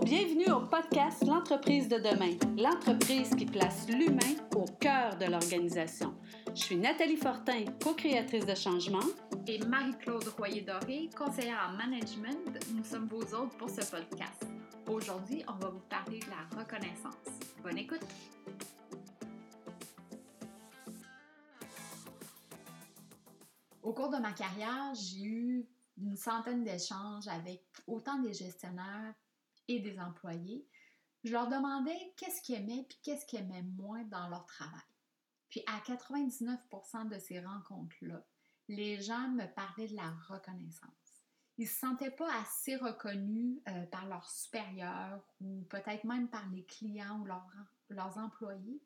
Bonjour, bienvenue au podcast L'entreprise de demain, l'entreprise qui place l'humain au cœur de l'organisation. Je suis Nathalie Fortin, co-créatrice de changement. Et Marie-Claude Royer-Doré, conseillère en management. Nous sommes vos hôtes pour ce podcast. Aujourd'hui, on va vous parler de la reconnaissance. Bonne écoute! Au cours de ma carrière, j'ai eu une centaine d'échanges avec autant des gestionnaires et des employés. Je leur demandais qu'est-ce qu'ils aimaient puis qu'est-ce qu'ils aimaient moins dans leur travail. Puis à 99% de ces rencontres-là, les gens me parlaient de la reconnaissance. Ils ne se sentaient pas assez reconnus euh, par leurs supérieurs ou peut-être même par les clients ou leurs employés.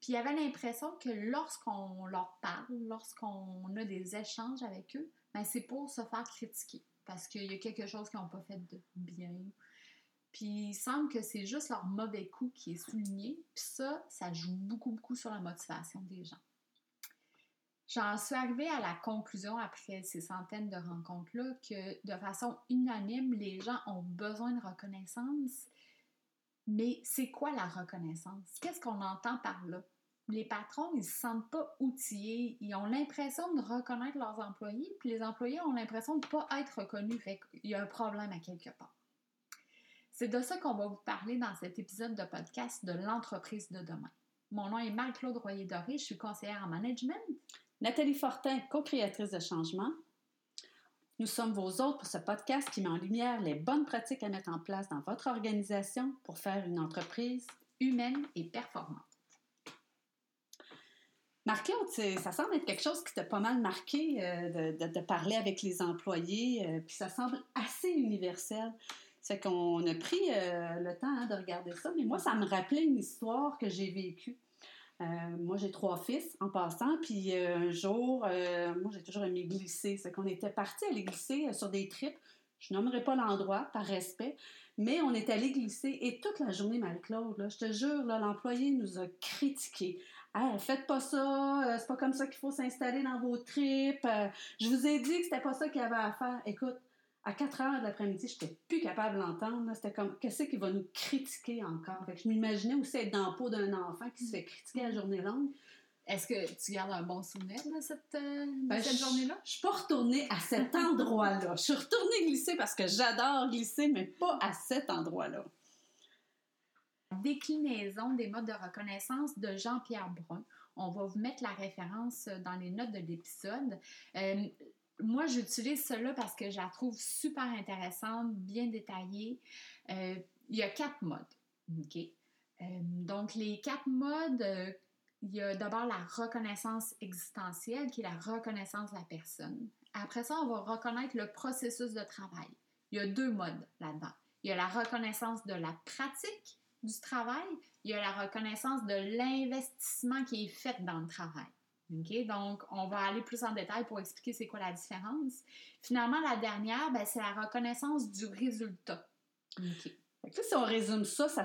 Puis ils avaient l'impression que lorsqu'on leur parle, lorsqu'on a des échanges avec eux, ben c'est pour se faire critiquer parce qu'il y a quelque chose qu'ils n'ont pas fait de bien. Puis il semble que c'est juste leur mauvais coup qui est souligné. Puis ça, ça joue beaucoup, beaucoup sur la motivation des gens. J'en suis arrivée à la conclusion après ces centaines de rencontres-là que de façon unanime, les gens ont besoin de reconnaissance. Mais c'est quoi la reconnaissance? Qu'est-ce qu'on entend par là? les patrons, ils se sentent pas outillés. Ils ont l'impression de reconnaître leurs employés, puis les employés ont l'impression de ne pas être reconnus. Fait qu'il y a un problème à quelque part. C'est de ça qu'on va vous parler dans cet épisode de podcast de l'entreprise de demain. Mon nom est Marie-Claude Royer-Doré, je suis conseillère en management. Nathalie Fortin, co-créatrice de changement. Nous sommes vos hôtes pour ce podcast qui met en lumière les bonnes pratiques à mettre en place dans votre organisation pour faire une entreprise humaine et performante. Marc-Claude, ça semble être quelque chose qui t'a pas mal marqué euh, de, parler avec les employés, euh, puis ça semble assez universel. C'est qu'on a pris euh, le temps hein, de regarder ça, mais moi, ça me rappelait une histoire que j'ai vécue. moi, j'ai trois fils en passant, puis un jour, moi, j'ai toujours aimé glisser. C'est qu'on était partis aller glisser sur des tripes je nommerai pas l'endroit par respect, mais on est allé glisser et toute la journée, Marie-Claude, je te jure, l'employé nous a critiqué. Hey, faites pas ça, euh, c'est pas comme ça qu'il faut s'installer dans vos tripes. Euh, je vous ai dit que c'était pas ça qu'il y avait à faire. Écoute, à 4 heures de l'après-midi, je n'étais plus capable de l'entendre. C'était comme, qu'est-ce qui va nous critiquer encore? Fait que je m'imaginais aussi être dans le peau d'un enfant qui se fait critiquer à journée longue. Est-ce que tu gardes un bon souvenir de cette, euh, ben, journée-là? Je ne suis pas retournée à cet endroit-là. Je suis retournée glisser parce que j'adore glisser, mais pas à cet endroit-là. Déclinaison des modes de reconnaissance de Jean-Pierre Brun. On va vous mettre la référence dans les notes de l'épisode. Euh, moi, j'utilise cela parce que je la trouve super intéressante, bien détaillée. Euh, il y a quatre modes. OK? donc, les quatre modes il y a d'abord la reconnaissance existentielle, qui est la reconnaissance de la personne. Après ça, on va reconnaître le processus de travail. Il y a deux modes là-dedans. Il y a la reconnaissance de la pratique du travail, il y a la reconnaissance de l'investissement qui est fait dans le travail. Donc, on va aller plus en détail pour expliquer c'est quoi la différence. Finalement, la dernière, ben, c'est la reconnaissance du résultat. Okay. si on résume ça, ça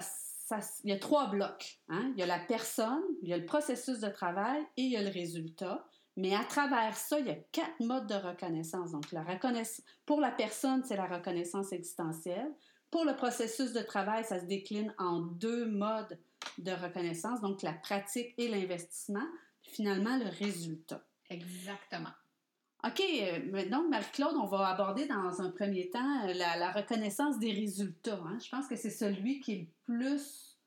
il y a trois blocs. Hein? Il y a la personne, il y a le processus de travail et il y a le résultat. Mais à travers ça, il y a quatre modes de reconnaissance. Donc, la reconnaissance, pour la personne, c'est la reconnaissance existentielle. Pour le processus de travail, ça se décline en deux modes de reconnaissance, donc la pratique et l'investissement. Finalement, le résultat. Exactement. OK, euh, donc Marie-Claude, on va aborder dans un premier temps euh, la, reconnaissance des résultats. Hein. Je pense que c'est celui qui est le plus.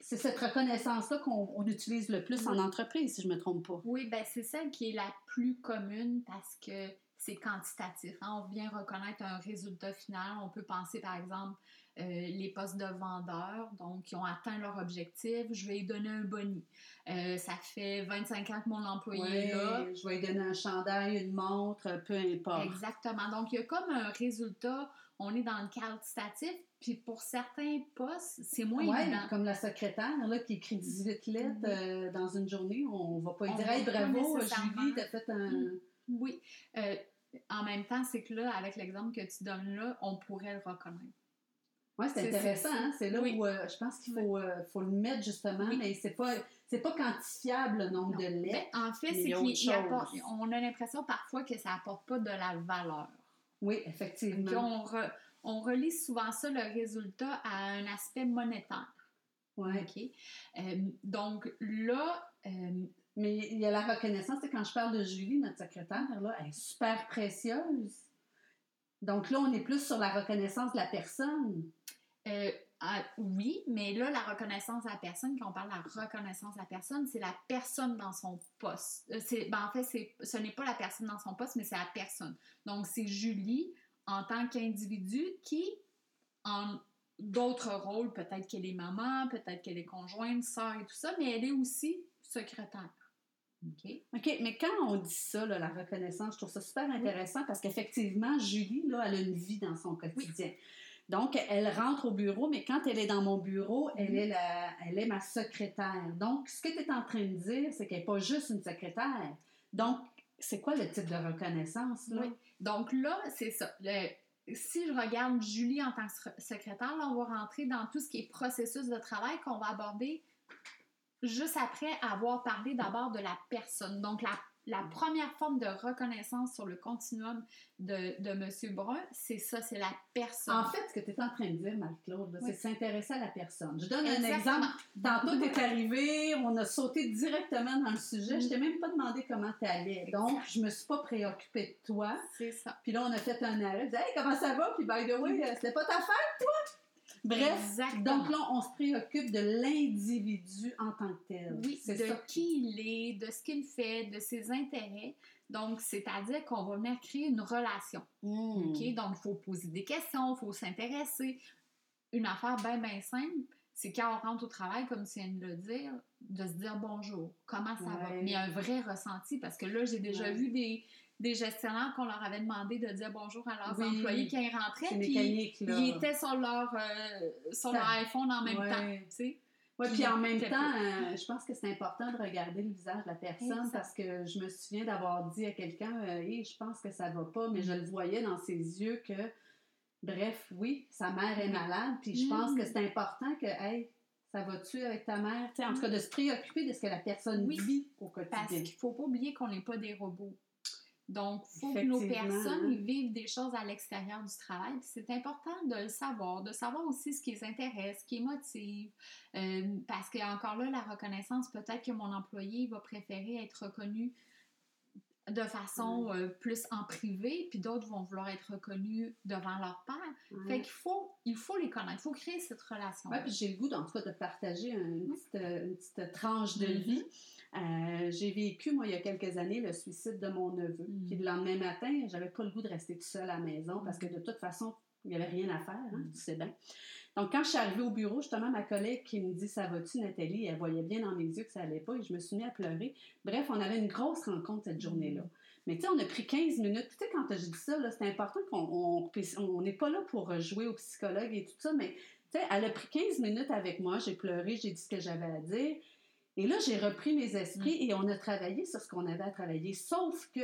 C'est cette reconnaissance-là qu'on utilise le plus en entreprise, si je ne me trompe pas. Oui, ben c'est celle qui est la plus commune parce que c'est quantitatif. Hein. On vient reconnaître un résultat final. On peut penser, par exemple, les postes de vendeurs, donc qui ont atteint leur objectif, je vais lui donner un boni. Euh, ça fait 25 ans que mon employé est là. Je vais lui donner un chandail, une montre, peu importe. Exactement. Donc, il y a comme un résultat. On est dans le quantitatif, puis pour certains postes, c'est moins ouais, comme la secrétaire là, qui écrit 18 lettres euh, dans une journée, on va pas lui dire hey, bravo, Julie, t'as fait un. Oui en même temps, c'est que là, avec l'exemple que tu donnes là, on pourrait le reconnaître. Oui, c'est intéressant. Hein. C'est là où euh, je pense qu'il faut, euh, faut, le mettre justement, mais c'est pas pas quantifiable le nombre de lettres. en fait, c'est qu'on a l'impression parfois que ça apporte pas de la valeur. Oui, effectivement. On, on relie souvent ça, le résultat, à un aspect monétaire. Ouais. OK? Euh, donc là, Mais il y a la reconnaissance. C'est quand je parle de Julie, notre secrétaire, là, elle est super précieuse. Donc là, on est plus sur la reconnaissance de la personne. euh, ah, oui, mais là, la reconnaissance de la personne, quand on parle de la reconnaissance de la personne, c'est la personne dans son poste. Euh, ben, en fait, ce n'est pas la personne dans son poste, mais c'est la personne. Donc, c'est Julie, en tant qu'individu, qui, en d'autres rôles, peut-être qu'elle est maman, peut-être qu'elle est conjointe, sœur et tout ça, mais elle est aussi secrétaire. OK? OK, mais quand on dit ça, là, la reconnaissance, je trouve ça super intéressant parce qu'effectivement, Julie, là, elle a une vie dans son quotidien. Donc, elle rentre au bureau, mais quand elle est dans mon bureau, elle, Mhm. est la, elle est ma secrétaire. Donc, ce que tu es en train de dire, c'est qu'elle n'est pas juste une secrétaire. Donc, c'est quoi le type de reconnaissance, là? Oui. Donc là, c'est ça. Le- si je regarde Julie en tant que sec- secrétaire, là, on va rentrer dans tout ce qui est processus de travail qu'on va aborder juste après avoir parlé d'abord de la personne. Donc, la, la première forme de reconnaissance sur le continuum de, de M. Brun, c'est ça, c'est la personne. En fait, ce que tu es en train de dire, Marc-Claude, Oui. c'est s'intéresser à la personne. Je donne un exemple. Tantôt, tu es arrivé, on a sauté directement dans le sujet. Je t'ai même pas demandé comment tu allais. Donc, je me suis pas préoccupée de toi. C'est ça. Puis là, on a fait un arrêt. Je dis, hey, comment ça va? Puis, by the way, euh, c'était pas ta fête, toi? Bref, Exactement. donc là, on se préoccupe de l'individu en tant que tel. Oui, c'est de ça. qui il est, de ce qu'il fait, de ses intérêts. Donc, c'est-à-dire qu'on va venir créer une relation. Mm. OK? Donc, il faut poser des questions, il faut s'intéresser. Une affaire bien, bien simple, c'est quand on rentre au travail, comme tu viens de le dire, de se dire bonjour, comment ça va? Mais il y a un vrai ressenti parce que là, j'ai déjà Ouais. vu des, des gestionnaires qu'on leur avait demandé de dire bonjour à leurs Oui. employés quand ils rentraient, puis ils étaient sur leur, euh, sur leur iPhone en même Ouais. temps. tu sais. Oui, Puis puis en même temps, euh, je pense que c'est important de regarder le visage de la personne parce que je me souviens d'avoir dit à quelqu'un, euh, Hey, je pense que ça va pas, mais je le voyais dans ses yeux que, bref, oui, sa mère est malade, puis je pense Mm. que c'est important que, hey, ça va-tu avec ta mère? En tout cas, de se préoccuper de ce que la personne Oui. vit au Parce quotidien. qu'il ne faut pas oublier qu'on n'est pas des robots. Donc, il faut que nos personnes ils vivent des choses à l'extérieur du travail. C'est important de le savoir, de savoir aussi ce qui les intéresse, ce qui les motive. Euh, parce que encore là, la reconnaissance, peut-être que mon employé va préférer être reconnu de façon euh, plus en privé, puis d'autres vont vouloir être reconnus devant leur père. Ouais. Fait qu'il faut, il faut les connaître, il faut créer cette relation. Oui, puis j'ai le goût, en tout cas, de partager une, petite, euh, une petite tranche de Mhm. vie. Euh, j'ai vécu, moi, il y a quelques années, le suicide de mon neveu. Mhm. Puis le lendemain matin, j'avais pas le goût de rester tout seul à la maison parce que de toute façon, il n'y avait rien à faire, hein, Mhm. tu sais bien. Donc, quand je suis arrivée au bureau, justement, ma collègue qui me dit Ça va-tu, Nathalie Elle voyait bien dans mes yeux que ça allait pas et je me suis mis à pleurer. Bref, on avait une grosse rencontre cette journée-là. Mais tu sais, on a pris 15 minutes. Tu sais, quand je dis ça, c'est important qu'on on puisse- on n'est pas là pour jouer au psychologue et tout ça, mais tu sais, elle a pris 15 minutes avec moi. J'ai pleuré, j'ai dit ce que j'avais à dire. Et là, j'ai repris mes esprits et on a travaillé sur ce qu'on avait à travailler. Sauf que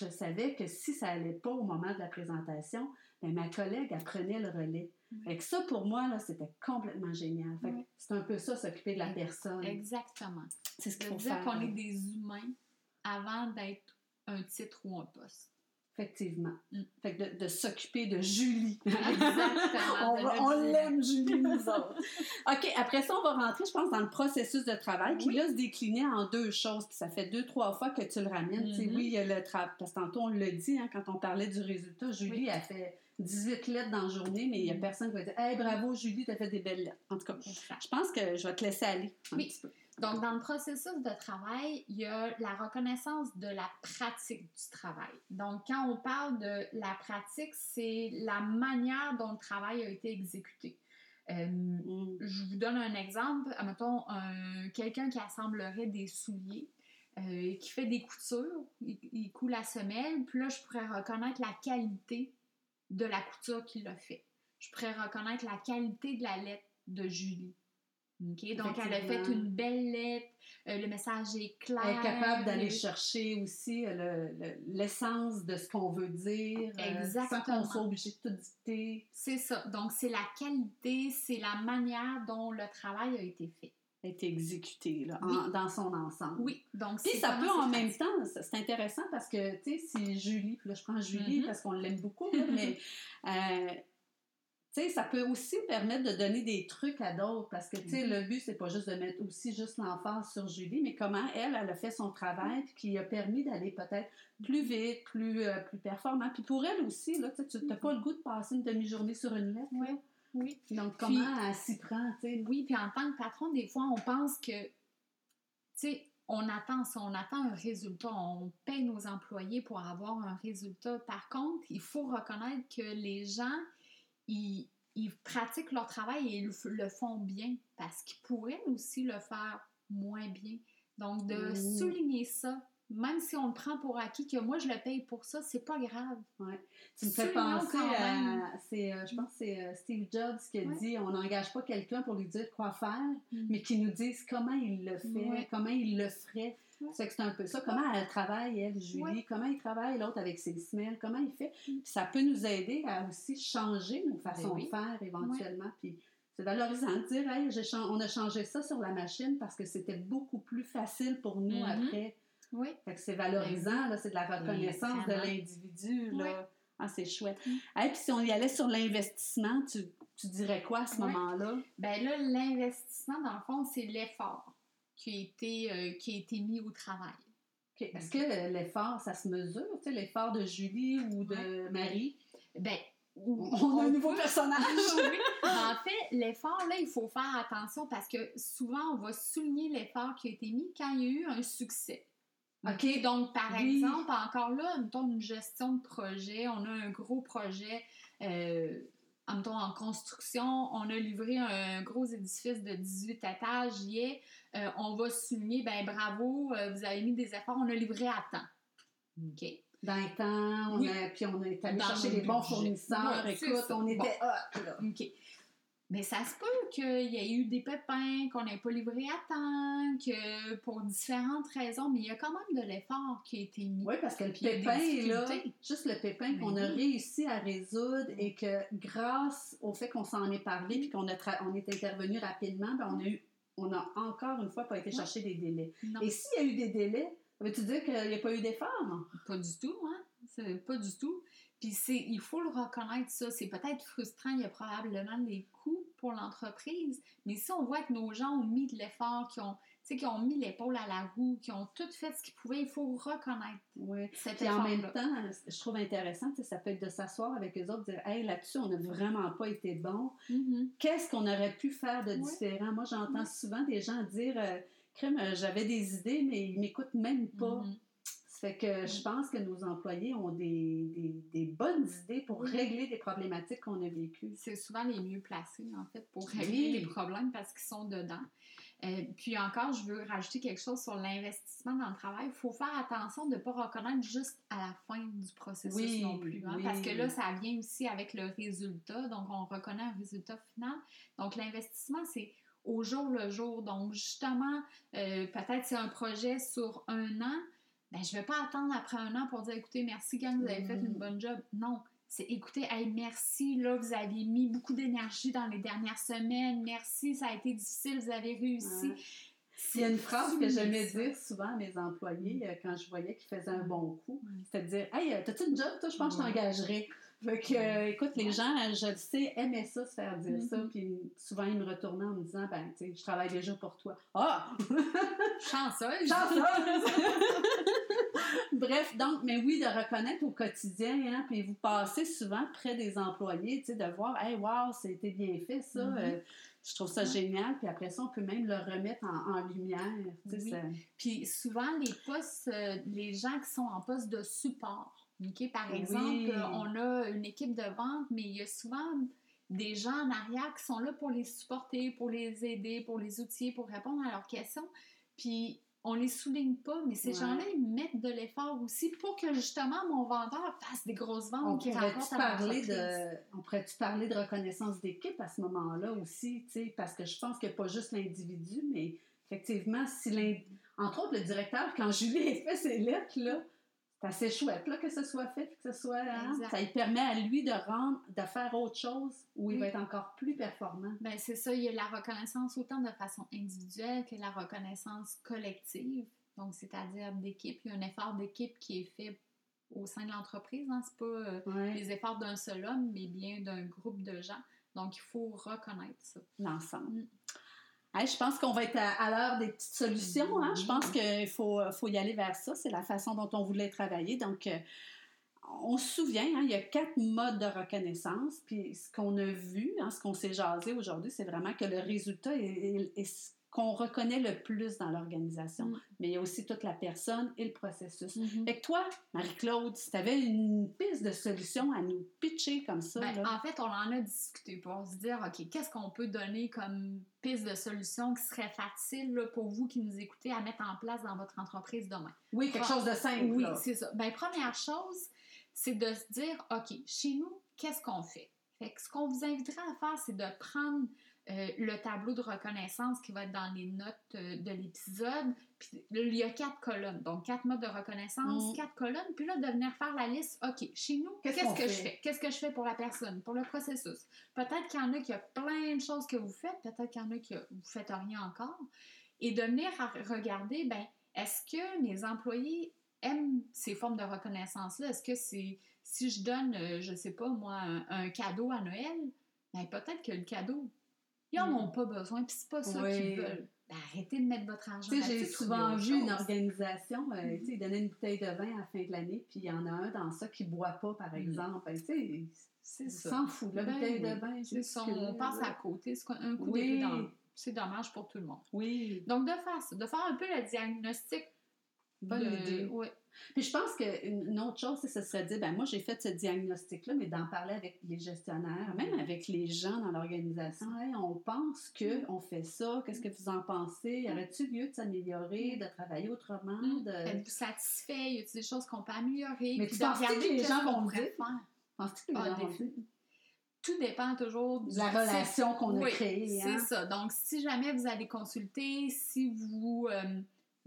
je savais que si ça allait pas au moment de la présentation, ben, ma collègue, elle prenait le relais. Oui. Fait que ça, pour moi, là, c'était complètement génial. Fait que Oui. c'est un peu ça, s'occuper de la personne. Exactement. C'est ce qu'il faut dire faire. qu'on est des humains avant d'être un titre ou un poste. Effectivement. Mm. Fait que de, de s'occuper de Julie. Exactement. on va- le l'aime, Julie, nous autres. OK, après ça, on va rentrer, je pense, dans le processus de travail qui, Oui. là, se déclinait en deux choses. Puis ça fait deux, trois fois que tu le ramènes. Tu sais, Mhm. oui, il y a le travail. Parce que tantôt, on l'a dit, hein, quand on parlait du résultat, Julie Oui. a fait 18 lettres dans la journée, mais il n'y a Mhm. personne qui va dire Hey, bravo, Julie, tu as fait des belles lettres. En tout cas, je pense que je vais te laisser aller un Oui. petit peu. Donc, dans le processus de travail, il y a la reconnaissance de la pratique du travail. Donc, quand on parle de la pratique, c'est la manière dont le travail a été exécuté. Euh, Mm. je vous donne un exemple. Mettons, un, quelqu'un qui assemblerait des souliers, euh, qui fait des coutures, il, il coud la semelle, puis là, je pourrais reconnaître la qualité de la couture qu'il a fait. Je pourrais reconnaître la qualité de la lettre de Julie. Donc, elle a fait une belle lettre, euh, le message est clair. Elle est capable d'aller chercher aussi euh, le- le- l'essence de ce qu'on veut dire, euh, sans Exactement. qu'on soit obligé de tout dicter. C'est ça. Donc, c'est la qualité, c'est la manière dont le travail a été fait. Être exécuté là, en- Oui. dans son ensemble. Oui. Donc, Puis ça peut en même temps, c'est intéressant parce que, tu sais, si Julie, puis là je prends Julie Mhm. parce qu'on l'aime beaucoup, là, mais euh, tu sais, ça peut aussi permettre de donner des trucs à d'autres parce que, tu sais, Mhm. le but, c'est pas juste de mettre aussi juste l'emphase sur Julie, mais comment elle, elle a fait son travail puis qui a permis d'aller peut-être plus vite, plus, euh, plus performant. Puis pour elle aussi, là, tu n'as pas le goût de passer une demi-journée sur une lettre. là. Oui. Donc, Puis- comment elle s'y prend, tu sais? Oui, puis en tant que patron, des fois, on pense que, tu sais, on attend ça, on attend un résultat, on paye nos employés pour avoir un résultat. Par contre, il faut reconnaître que les gens, ils, ils pratiquent leur travail et ils le, font bien parce qu'ils pourraient aussi le faire moins bien. Donc, de souligner ça, même si on le prend pour acquis, que moi je le paye pour ça, c'est pas grave. Tu me fais penser à. c'est, euh, je pense que c'est euh, Steve Jobs qui a Ouais. dit on n'engage pas quelqu'un pour lui dire quoi faire, Mhm. mais qui nous dise comment il le fait, Ouais. comment il le ferait. Ouais. C'est que c'est un peu ça. Comment elle travaille, elle, Julie, Ouais. comment il travaille, l'autre avec ses semelles, comment il fait. Mm. Puis ça peut nous aider à aussi changer nos façons Ben oui. de faire éventuellement. Puis c'est valorisant de dire hey, on a changé ça sur la machine parce que c'était beaucoup plus facile pour nous Mhm. après. Oui. Fait que c'est valorisant, là, c'est de la reconnaissance de l'individu. là. Ah, c'est chouette. Mm. Hey, puis si on y allait sur l'investissement, tu, tu dirais quoi à ce moment-là? Ben là, l'investissement, dans le fond, c'est l'effort qui a été, euh, qui a été mis au travail. Est-ce que l'effort, ça se mesure? Tu sais, l'effort de Julie ou de Marie? Ben, On a un nouveau personnage! Oui. En fait, l'effort, là, il faut faire attention parce que souvent, on va souligner l'effort qui a été mis quand il y a eu un succès. OK. Donc, par Oui. exemple, encore là, mettons une gestion de projet, on a un gros projet, euh, mettons, en construction, on a livré un gros édifice de 18 étages, est, euh, on va souligner, ben bravo, euh, vous avez mis des efforts, on a livré à temps. OK. Dans le temps, on Oui. a, puis on est allé chercher le les bons budget. fournisseurs. Écoute, on était Bon. hot, là. OK. Mais ça se peut qu'il y ait eu des pépins, qu'on n'ait pas livré à temps, que pour différentes raisons, mais il y a quand même de l'effort qui a été mis. Oui, parce que le pépin, là, juste le pépin qu'on a réussi à résoudre et que grâce au fait qu'on s'en est parlé puis qu'on on est intervenu rapidement, ben, on a eu on a encore une fois pas été chercher des délais. Non, Et s'il y a eu des délais, veux-tu dire qu'il n'y a pas eu d'effort? pas du tout, hein? C'est pas du tout. Puis c'est, il faut le reconnaître, ça. C'est peut-être frustrant, il y a probablement des coûts pour l'entreprise, mais si on voit que nos gens ont mis de l'effort, qui ont, tu sais, qui ont mis l'épaule à la roue, qui ont tout fait ce qu'ils pouvaient, il faut reconnaître Oui. cet en même temps, je trouve intéressant, ça peut être de s'asseoir avec eux autres, dire Hey, là-dessus, on n'a vraiment pas été bon. Mhm. Qu'est-ce qu'on aurait pu faire de Ouais. différent? Moi, j'entends Ouais. souvent des gens dire euh, Crème, euh, j'avais des idées, mais ils m'écoutent même pas. Mhm. Fait que je pense que nos employés ont des, des- des bonnes idées pour Oui. régler des problématiques qu'on a vécues. C'est souvent les mieux placés, en fait, pour Oui. régler les problèmes parce qu'ils sont dedans. Euh, puis encore, je veux rajouter quelque chose sur l'investissement dans le travail. Il faut faire attention de ne pas reconnaître juste à la fin du processus Oui, non plus. hein. Parce que là, ça vient aussi avec le résultat. Donc, on reconnaît un résultat final. Donc, l'investissement, c'est au jour le jour. Donc, justement, euh, peut-être c'est un projet sur un an. Ben, je ne vais pas attendre après un an pour dire écoutez, merci, gang, vous avez fait une bonne job. Non. C'est écoutez, hey, merci, là, vous avez mis beaucoup d'énergie dans les dernières semaines. Merci, ça a été difficile, vous avez réussi. Ouais. Il y a une phrase que j'aimais dire souvent à mes employés euh, quand je voyais qu'ils faisaient un bon coup. C'était de dire Hey, euh, t'as-tu une job, toi, je pense que je t'engagerais. Fait que, euh, écoute, les gens, je le sais, aimaient ça, se faire dire ça. Mhm. Puis souvent, ils me retournaient en me disant Ben, tu sais, je travaille déjà pour toi. Ah Chanceuse! Chanceuse! Bref, donc, mais oui, de reconnaître au quotidien, hein, puis vous passez souvent près des employés, tu sais, de voir, hey, wow, c'était bien fait, ça. Mhm. euh, je trouve ça génial. Puis après ça, on peut même le remettre en, en lumière. Oui. Puis souvent, les postes, euh, les gens qui sont en poste de support? Par exemple, euh, on a une équipe de vente, mais il y a souvent des gens en arrière qui sont là pour les supporter, pour les aider, pour les outiller, pour répondre à leurs questions. Puis on les souligne pas, mais ces Ouais. gens-là, ils mettent de l'effort aussi pour que justement mon vendeur fasse des grosses ventes On pourrait-tu parler de, parler de reconnaissance d'équipe à ce moment-là aussi, tu sais, parce que je pense a pas juste l'individu, mais effectivement, si entre autres le directeur, quand Julie a fait ses lettres, là, c'est chouette là, que ce soit fait, que ce soit, hein, ça lui permet à lui de rendre, de faire autre chose où il Oui. va être encore plus performant. Ben, c'est ça, il y a la reconnaissance autant de façon individuelle que la reconnaissance collective. Donc, c'est-à-dire d'équipe. Il y a un effort d'équipe qui est fait au sein de l'entreprise. Hein. Ce pas euh, Ouais. les efforts d'un seul homme, mais bien d'un groupe de gens. Donc, il faut reconnaître ça. L'ensemble. Mm. Hey, je pense qu'on va être à, à l'heure des petites solutions. Hein? Je pense qu'il faut, faut y aller vers ça. C'est la façon dont on voulait travailler. Donc, euh, on se souvient, hein, il y a quatre modes de reconnaissance. Puis ce qu'on a vu, hein, ce qu'on s'est jasé aujourd'hui, c'est vraiment que le résultat est, est- qu'on reconnaît le plus dans l'organisation. Mm. Mais il y a aussi toute la personne et le processus. Mhm. Fait que toi, Marie-Claude, si tu avais une piste de solution à nous pitcher comme ça, Ben, là, en fait, on en a discuté pour se dire, OK, qu'est-ce qu'on peut donner comme piste de solution qui serait facile là, pour vous qui nous écoutez à mettre en place dans votre entreprise demain? oui, quelque chose de simple. Oui, c'est ça. Ben, première chose, c'est de se dire, OK, chez nous, qu'est-ce qu'on fait? Fait que ce qu'on vous inviterait à faire, c'est de prendre euh, le tableau de reconnaissance qui va être dans les notes euh, de l'épisode. Puis il y a quatre colonnes. Donc, quatre modes de reconnaissance, Mm. quatre colonnes. Puis là, de venir faire la liste. OK, chez nous, Qu'est-ce que fait? je fais? Qu'est-ce que je fais pour la personne, pour le processus? Peut-être qu'il y en a qui a plein de choses que vous faites. Peut-être qu'il y en a qui a- vous faites rien encore. Et de venir regarder, ben, est-ce que mes employés aiment ces formes de reconnaissance-là? Est-ce que c'est si je donne, euh, je sais pas moi, un, un cadeau à Noël, ben peut-être que le cadeau, ils en Mm. ont pas besoin, puis c'est pas ça Oui. qu'ils veulent. Ben, arrêtez de mettre votre argent j'ai souvent vu une organisation, euh, tu ils donnaient une bouteille de vin à la fin de l'année, puis il y en a un dans ça qui ne boit pas, par Mhm. exemple. Ben, tu sais, C'est ça. s'en fout, la Ben bouteille oui. de vin. C'est ça, on passe à côté, c'est un coup Oui. dans. C'est dommage pour tout le monde. Oui, Donc, de faire ça, de faire un peu le diagnostic. Bonne de- idée. ouais. Puis je pense qu'une une autre chose, c'est ce serait de dire, ben moi, j'ai fait ce diagnostic-là, mais d'en parler avec les gestionnaires, même avec les gens dans l'organisation. Hey, on pense qu'on fait ça, qu'est-ce que vous en pensez? Y aurait-il lieu de s'améliorer, de travailler autrement? Mm. De... Êtes-vous satisfait? Y a des choses qu'on peut améliorer? Mais tu regarder que les gens vont le pourrait dire? faire? Penses-tu que les Ah, gens vont dire? Tout dépend toujours De la relation qu'on a Oui, créée. C'est hein? ça. Donc, si jamais vous allez consulter, si vous euh,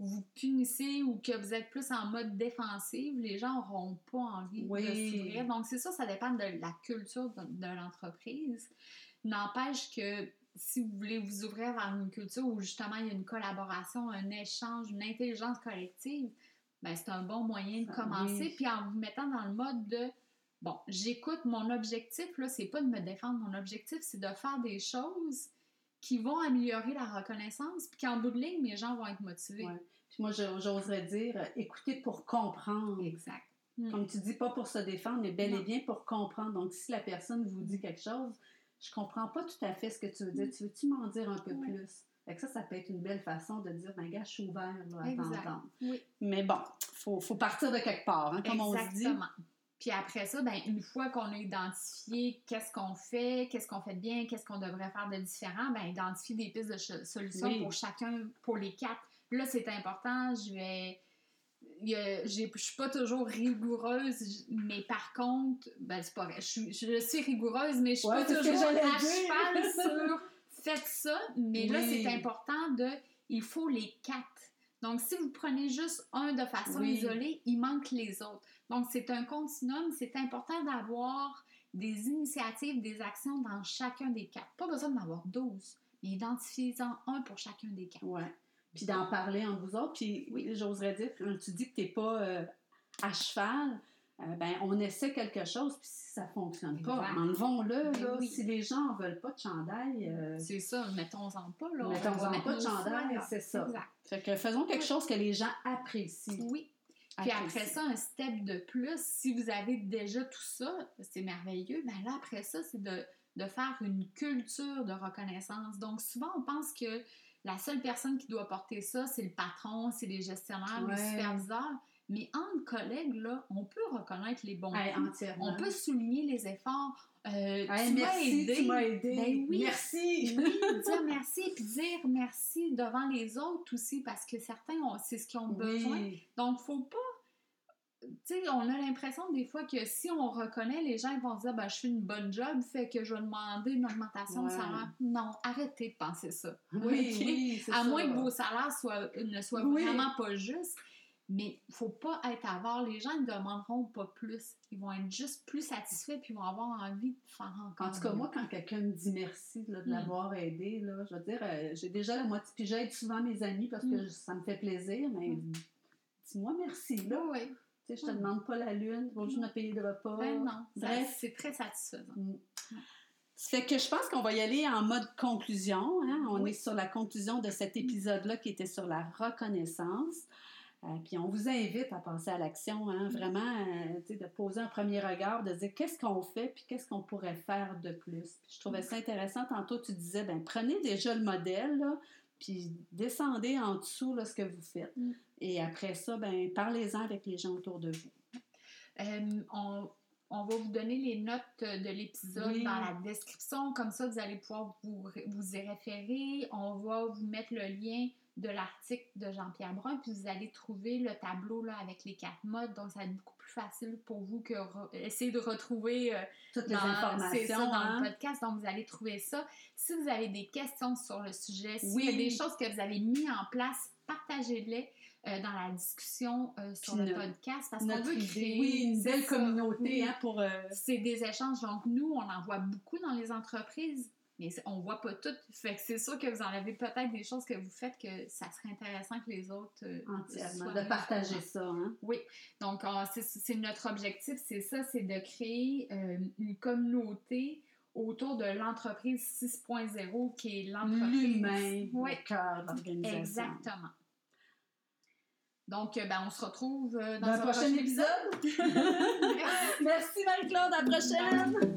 vous punissez ou que vous êtes plus en mode défensif, les gens n'auront pas envie Oui. de s'ouvrir. Donc, c'est ça, ça dépend de la culture de, de l'entreprise. N'empêche que si vous voulez vous ouvrir vers une culture où justement il y a une collaboration, un échange, une intelligence collective, ben, c'est un bon moyen de Ah, commencer. oui. Puis en vous mettant dans le mode de bon, j'écoute, mon objectif, là, c'est pas de me défendre, mon objectif, c'est de faire des choses qui vont améliorer la reconnaissance, puis qu'en bout de ligne, mes gens vont être motivés. Ouais. Puis moi, j'oserais dire, écouter pour comprendre. Exact. Comme tu dis, pas pour se défendre, mais bel Non. et bien pour comprendre. Donc, si la personne vous dit quelque chose, je comprends pas tout à fait ce que tu veux dire. Tu veux-tu m'en dire un peu plus? Fait que ça, ça peut être une belle façon de dire, ben gars, je suis ouvert là, à t'entendre. Oui. Mais bon, faut, faut partir de quelque part, hein, comme on se dit. Puis après ça, ben, une fois qu'on a identifié qu'est-ce qu'on fait, qu'est-ce qu'on fait de bien, qu'est-ce qu'on devrait faire de différent, ben, identifier des pistes de solutions Oui. pour chacun, pour les quatre. Là, c'est important. Je vais. Je suis pas toujours rigoureuse, mais par contre, ben, c'est pas vrai. Je suis, je suis rigoureuse, mais je suis Ouais, pas toujours à cheval sur faites ça. Mais là, c'est important de. Il faut les quatre. Donc, si vous prenez juste un de façon Oui. isolée, il manque les autres. Donc, c'est un continuum. C'est important d'avoir des initiatives, des actions dans chacun des quatre. Pas besoin d'en avoir 12, mais identifiez-en un pour chacun des quatre. Ouais. Puis d'en parler entre vous autres. Puis Oui. j'oserais dire, tu dis que tu n'es pas euh, à cheval, euh, ben on essaie quelque chose, puis si ça ne fonctionne pas, enlevons-le. Ben oui. Si les gens n'en veulent pas de chandail, euh, C'est ça, mettons-en pas, là. On Mettons-en pas de chandail, c'est ça. Exact. fait que faisons quelque chose que les gens apprécient. Oui. Puis après ça, un step de plus, si vous avez déjà tout ça, c'est merveilleux, mais là, après ça, c'est de, de faire une culture de reconnaissance. Donc, souvent, on pense que la seule personne qui doit porter ça, c'est le patron, c'est les gestionnaires, Ouais. les superviseurs. Mais entre collègues, là, on peut reconnaître les bons Hey, coups. On peut souligner les efforts. Euh, Hey, tu merci, aidé. tu m'as aidé. Ben oui. Merci. Oui, dire merci, puis dire merci devant les autres aussi, parce que certains, c'est ce qu'ils ont besoin. Oui. Donc, faut pas. Tu sais, on a l'impression des fois que si on reconnaît, les gens ils vont dire ben, je fais une bonne job, fait que je vais demander une augmentation de Ouais. salaire. Non, arrêtez de penser ça. Oui, Ok? oui, À ça. moins que vos salaires soient, ne soient Oui. vraiment pas justes. Mais faut pas être avare. Les gens ne demanderont pas plus. Ils vont être juste plus satisfaits puis ils vont avoir envie de faire encore. En tout cas, mieux. moi, quand quelqu'un me dit merci là, de Mm. l'avoir aidé, là, je veux dire, euh, j'ai déjà la moitié. Puis j'aide souvent mes amis parce que Mm. ça me fait plaisir, mais Mm. dis-moi merci. Là. Oui. Tu sais, je te Mm. demande pas la lune, juste me payer de repas. Ben non. Bref. C'est très satisfaisant. Ça fait que je pense qu'on va y aller en mode conclusion. Hein? On est sur la conclusion de cet épisode-là qui était sur la reconnaissance. Euh, puis on vous invite à penser à l'action, hein? vraiment, euh, de poser un premier regard, de dire qu'est-ce qu'on fait, puis qu'est-ce qu'on pourrait faire de plus. Puis je trouvais ça intéressant. Tantôt, tu disais, ben prenez déjà le modèle, là, puis descendez en dessous là, ce que vous faites. Mm. Et après ça, ben parlez-en avec les gens autour de vous. Euh, on, on va vous donner les notes de l'épisode Oui. dans la description. Comme ça, vous allez pouvoir vous, vous y référer. On va vous mettre le lien de l'article de Jean-Pierre Brun, puis vous allez trouver le tableau là, avec les quatre modes. Donc, ça va être beaucoup plus facile pour vous que essayer de retrouver euh, Toutes les informations. dans hein? le podcast. Donc, vous allez trouver ça. Si vous avez des questions sur le sujet, s'il Oui. y a des choses que vous avez mis en place, partagez-les euh, dans la discussion euh, sur le podcast parce qu'on veut créer oui, une belle communauté Oui. hein, pour. euh, C'est des échanges. Donc, nous, on en voit beaucoup dans les entreprises, mais on voit pas toutes. Fait que c'est sûr que vous en avez peut-être des choses que vous faites que ça serait intéressant que les autres. euh, entièrement, de partager ça. Hein? Donc, on- c'est- notre objectif, c'est ça, c'est de créer euh, une communauté autour de l'entreprise 6.0 qui est l'entreprise. L'humain, Oui, le cœur de l'organisation. exactement. Donc, euh, ben, on se retrouve dans, Dans un prochain épisode. Merci Marie-Claude, à la prochaine!